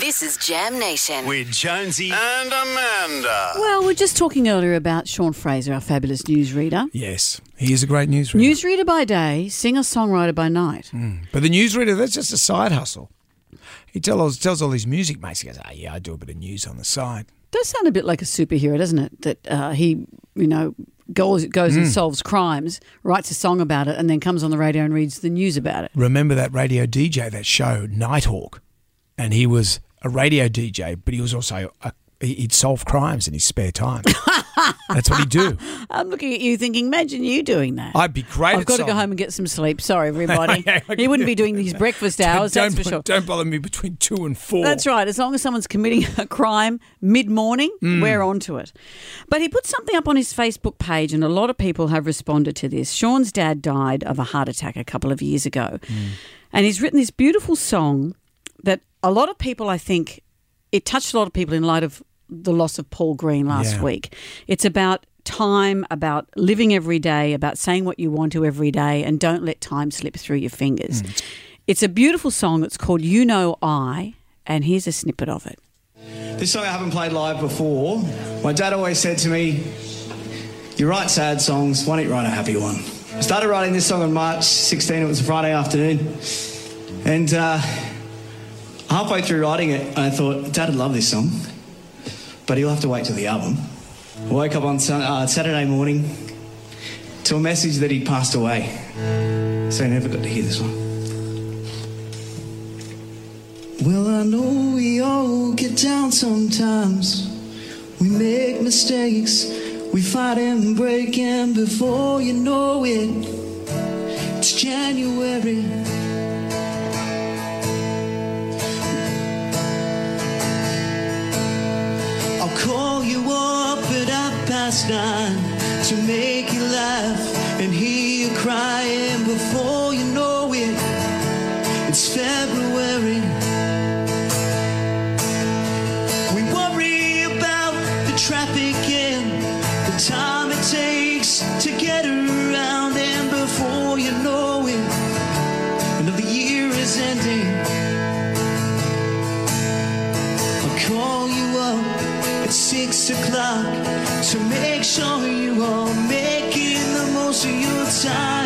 This is Jam Nation. with Jonesy and Amanda. Well, we're just talking earlier about Sean Frazer, our fabulous newsreader. Yes, he is a great newsreader. Newsreader by day, singer songwriter by night. Mm. but the newsreader, that's just a side hustle. He tells tells all his music mates, he goes, oh, yeah, I do a bit of news on the side. Does sound a bit like a superhero, doesn't it? That uh, he, you know, goes goes and mm. solves crimes, writes a song about it, and then comes on the radio and reads the news about it. Remember that radio DJ, that show, Nighthawk? And he was a radio DJ, but he was also, a, he- he'd solve crimes in his spare time. that's what he'd do. I'm looking at you thinking, imagine you doing that. I'd be great I've got to go home and get some sleep. Sorry, everybody. Okay. He wouldn't be doing these breakfast hours, don't, that's for sure. don't bother me between two and four. That's right. As long as someone's committing a crime mid morning, Mm. we're on to it. But he put something up on his Facebook page, and a lot of people have responded to this. Sean's dad died of a heart attack a couple of years ago. Mm. And he's written this beautiful song that a lot of people, I think, it touched a lot of people in light of the loss of Paul Green last Yeah. week. It's about time, about living every day, about saying what you want to every day, and don't let time slip through your fingers. Mm. It's a beautiful song. It's called You Know I, and here's a snippet of it. This song I haven't played live before. My dad always said to me, You write sad songs, why don't you write a happy one? I started writing this song on March 16, it was a Friday afternoon. And uh, halfway through writing it, I thought, Dad would love this song, but he'll have to wait till the album. Woke up on uh, Saturday morning to a message that he'd passed away. So I never got to hear this one. Well, I know we all get down sometimes. We make mistakes. We fight and break, and before you know it, it's January. Past nine to make you laugh and hear you crying before at six o'clock to make sure you are making the most of your time.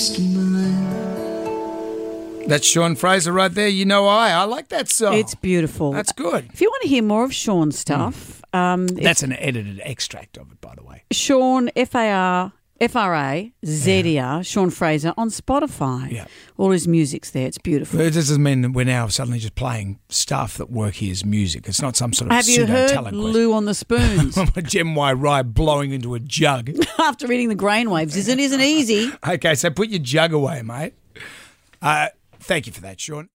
Most of mine. That's Sean Frazer right there. You know I. I like that song. It's beautiful. That's good. If you want to hear more of Sean's stuff, um, That's an edited extract of it, by the way. Sean F A R F R A Z E R Sean Frazer on Spotify. Yeah. All his music's there. It's beautiful. It doesn't mean that we're now suddenly just playing stuff that work here as music. It's not some sort of Have you pseudo heard talent. Lou on the Spoons? Gem Y Rye blowing into a jug. After reading the grain waves, isn't isn't easy. okay, so put your jug away, mate. Uh, thank you for that, Sean.